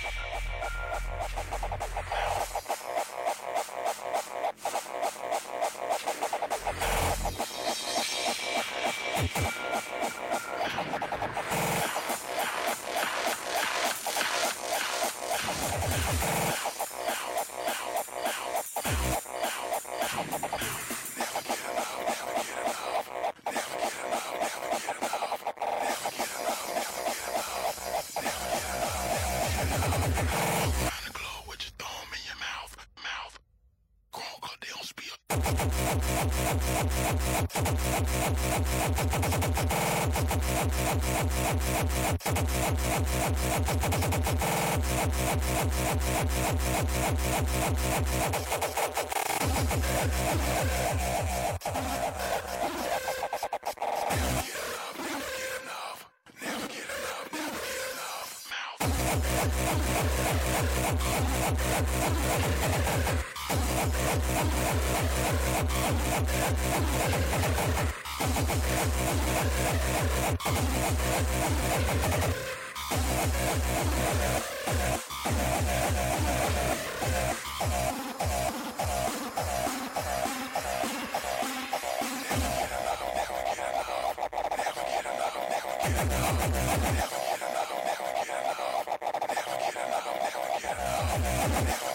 アハハハハ! Yeah. Yeah.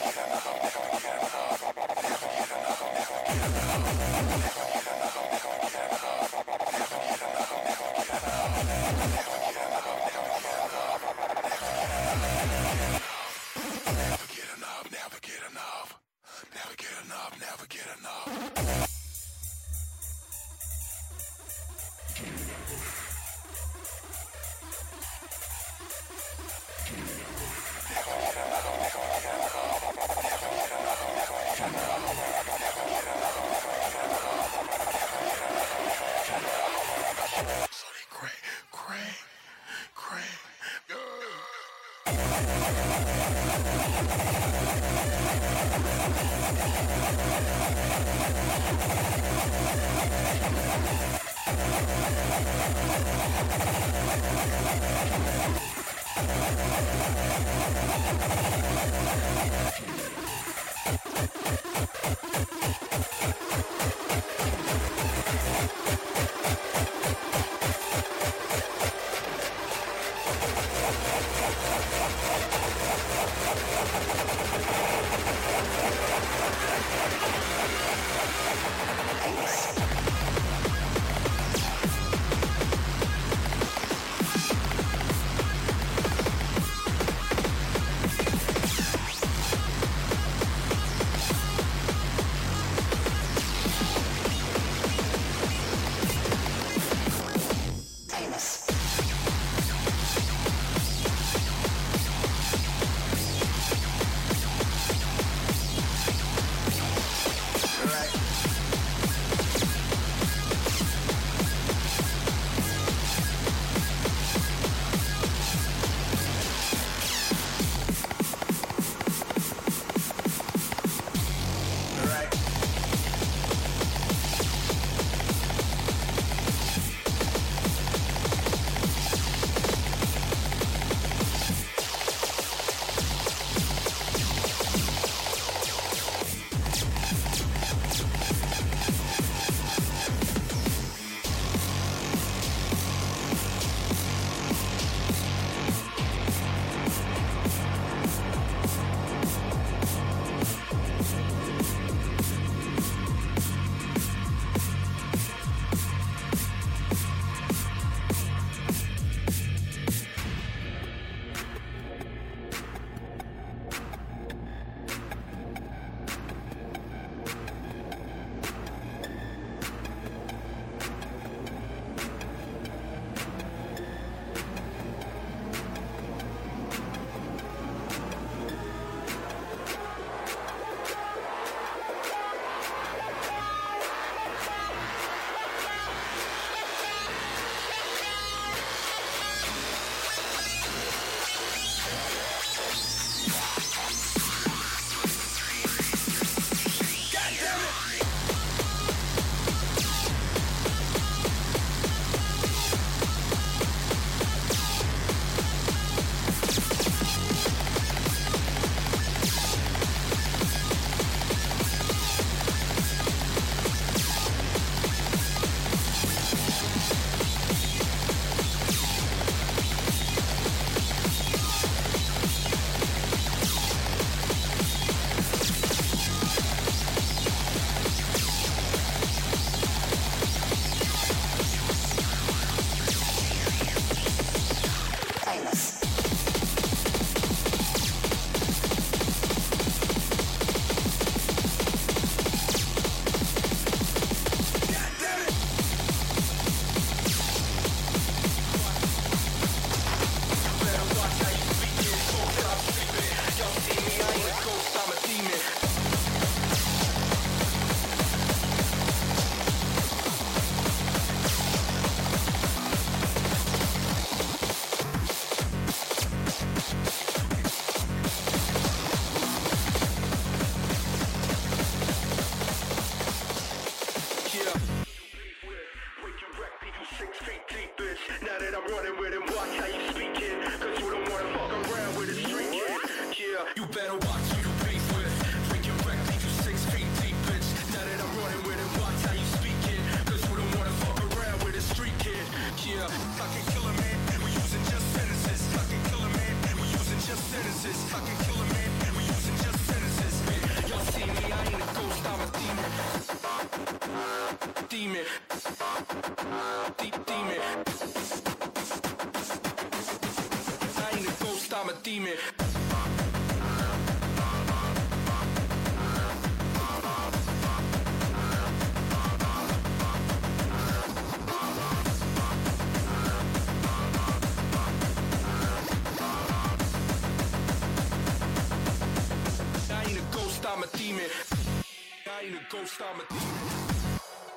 ghost, I'm a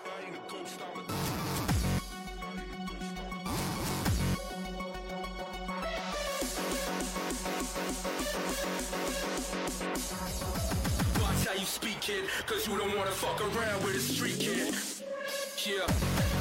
I ain't a ghost, I'm a Watch how you speak, kid, cause you don't wanna fuck around with a street kid. Yeah.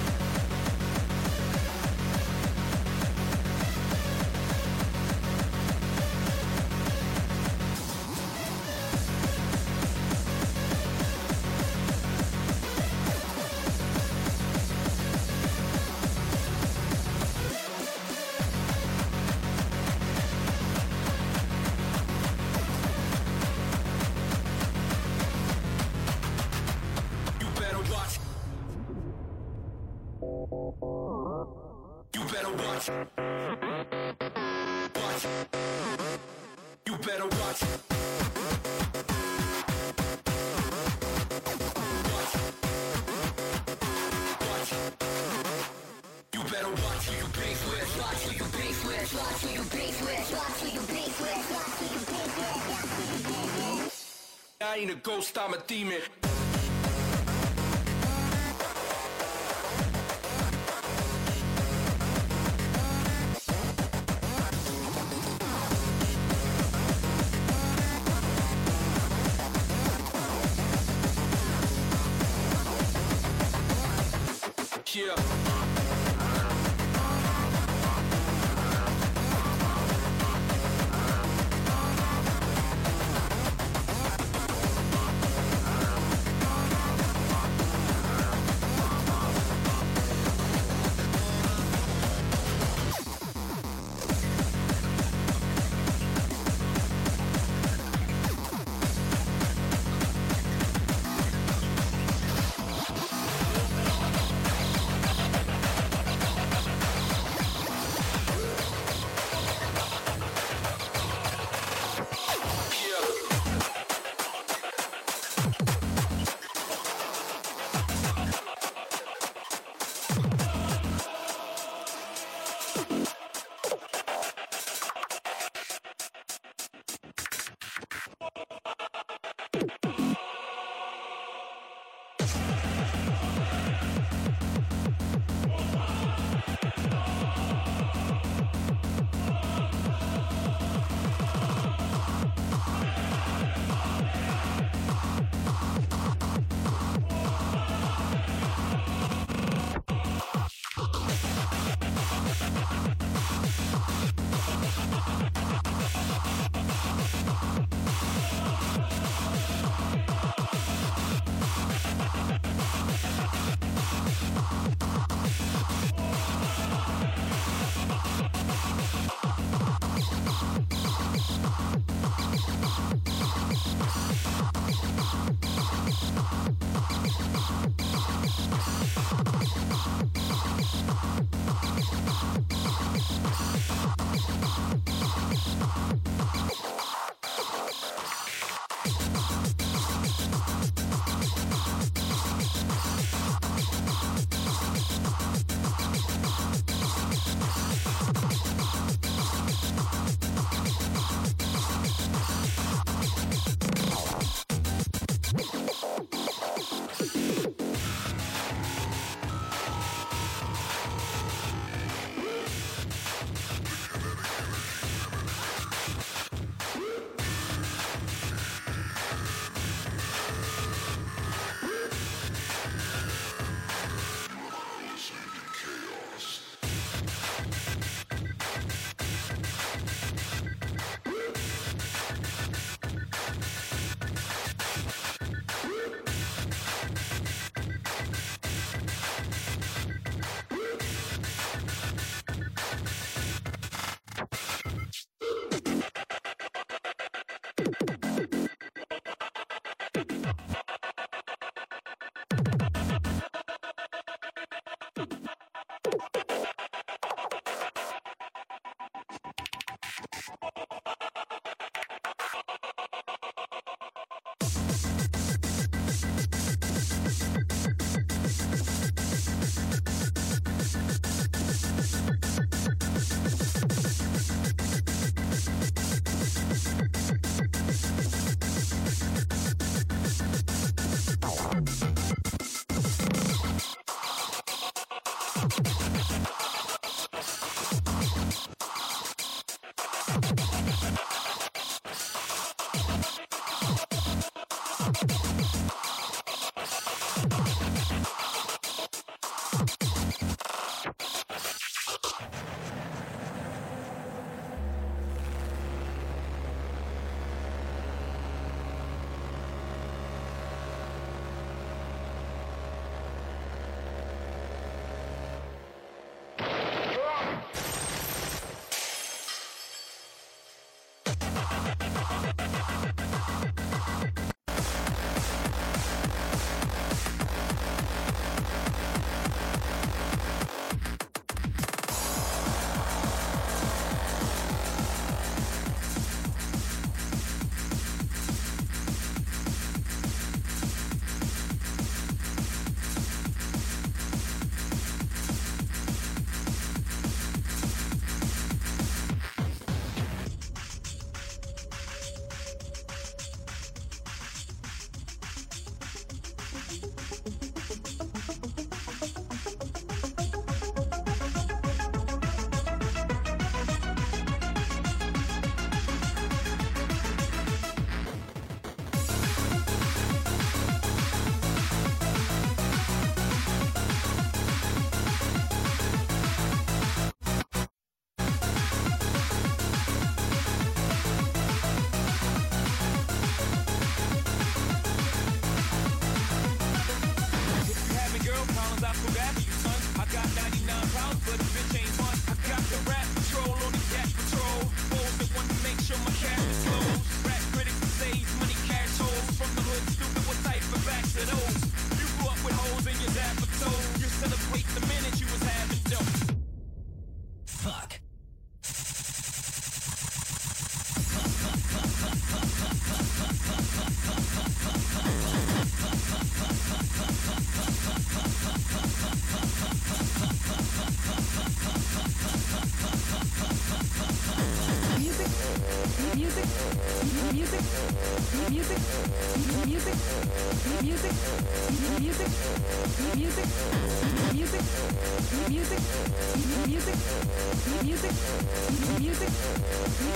Go, sta met team in.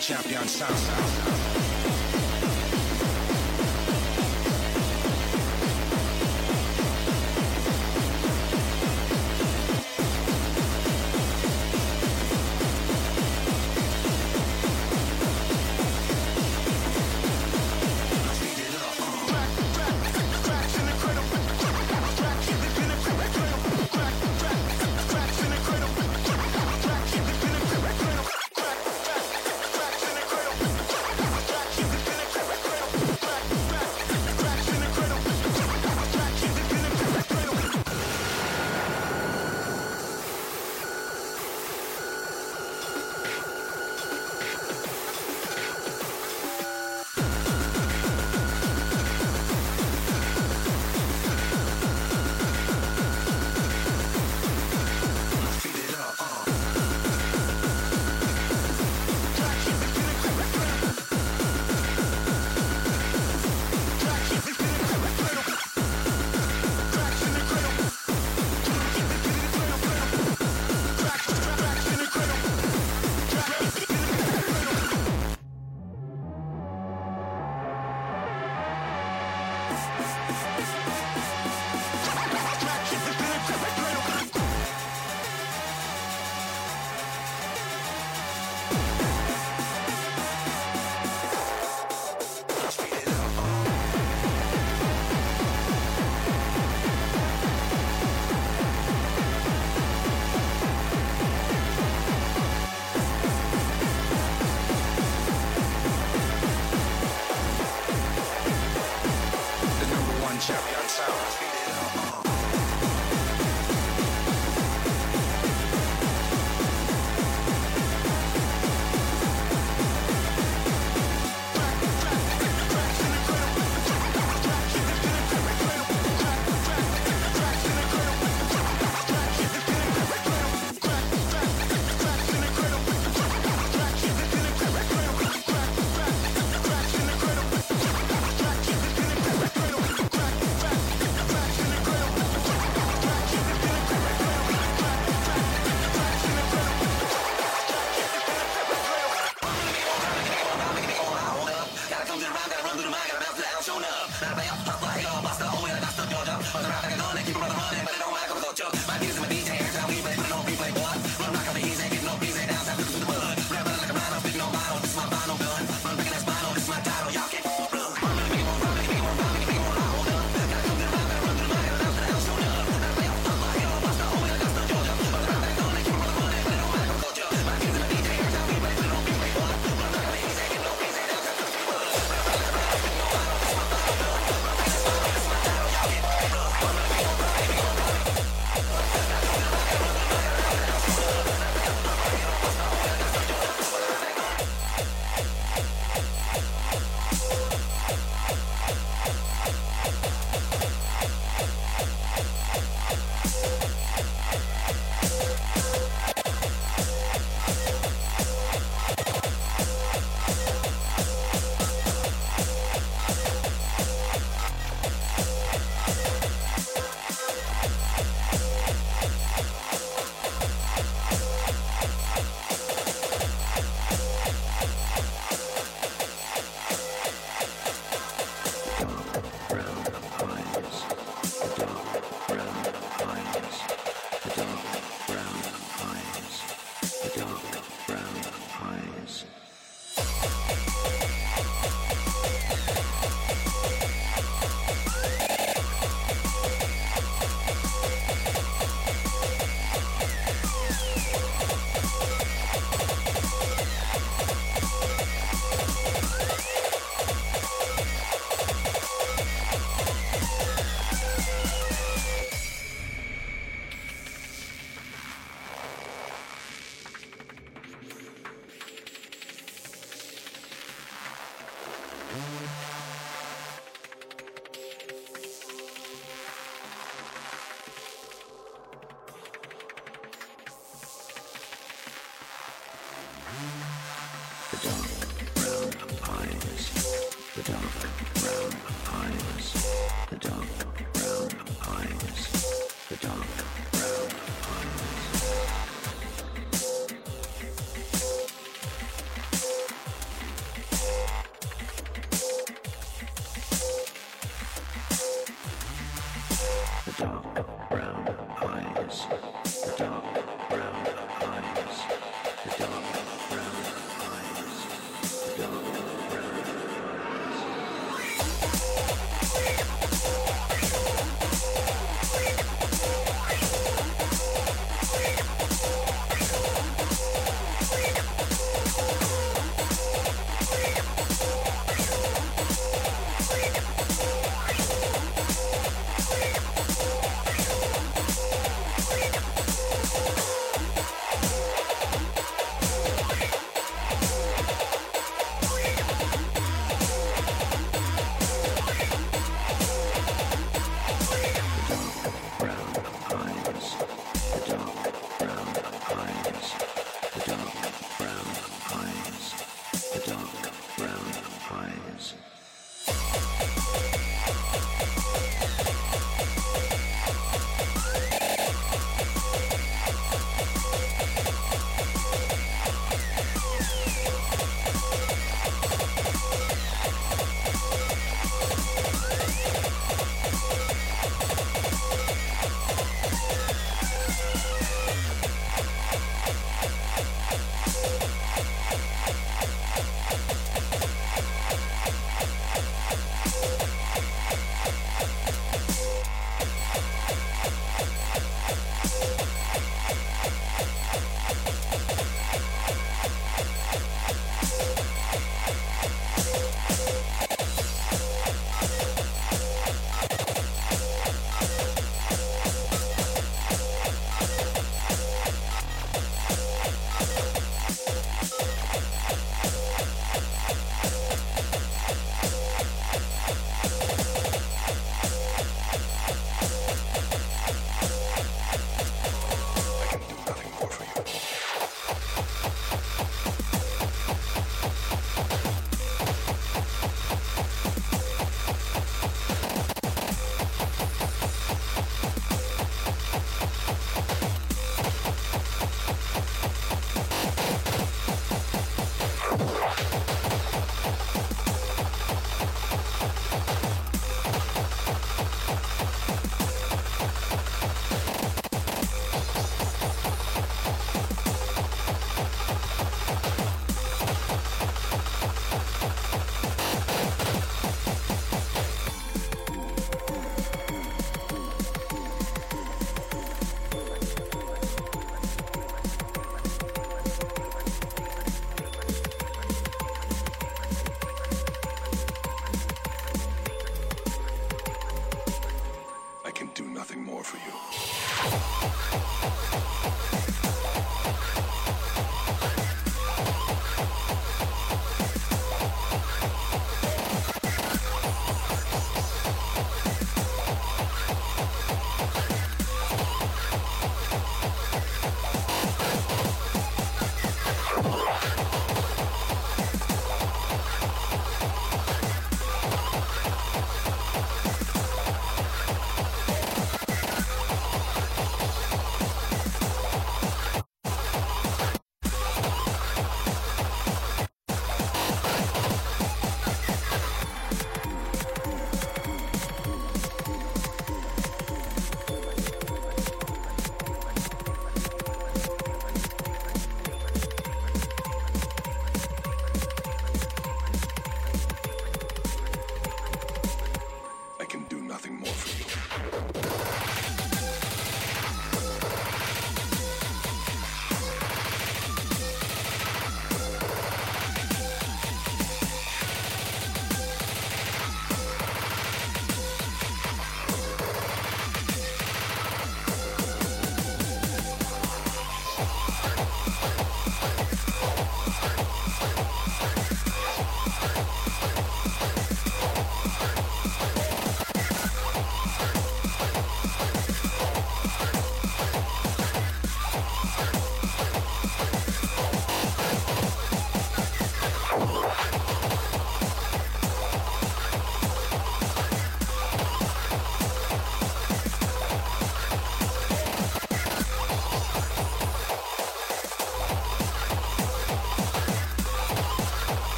Champion sound.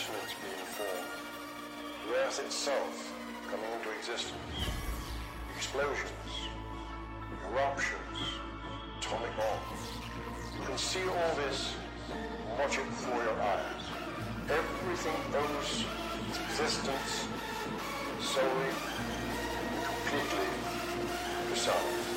judgments being formed, earth itself coming into existence, explosions, eruptions, atomic bombs. You can see all this, watch it before your eyes. Everything owes its existence solely completely to.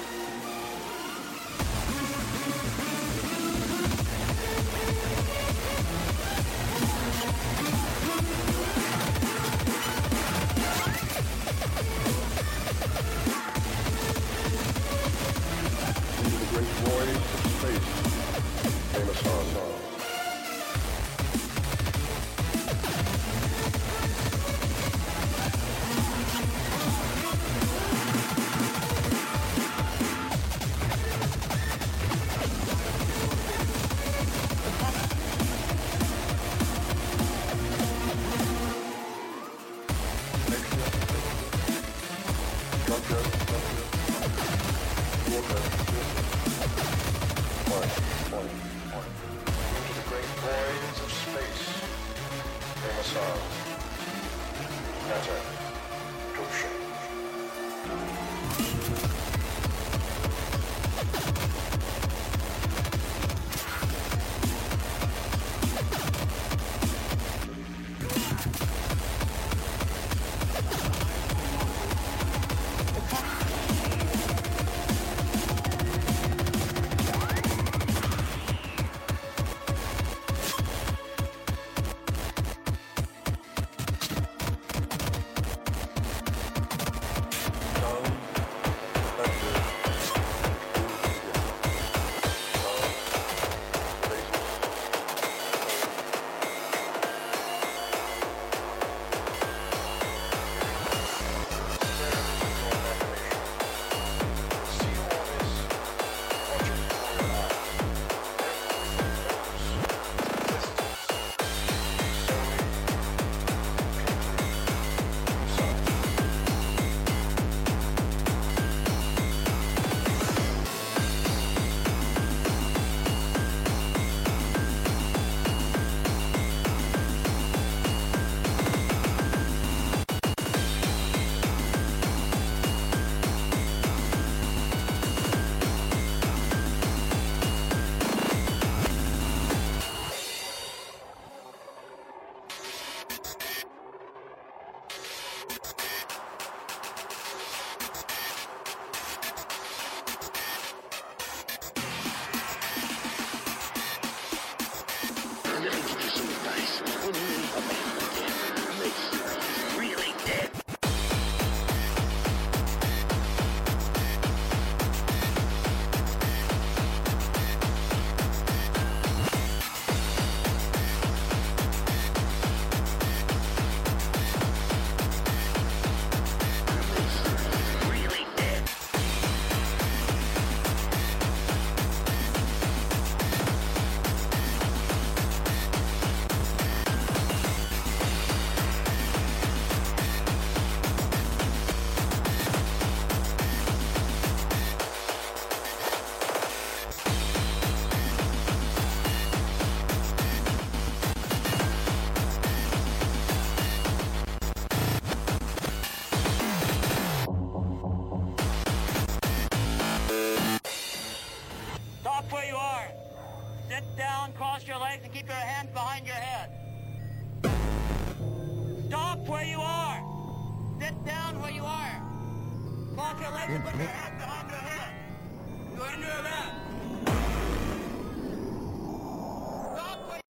Uh, that's right.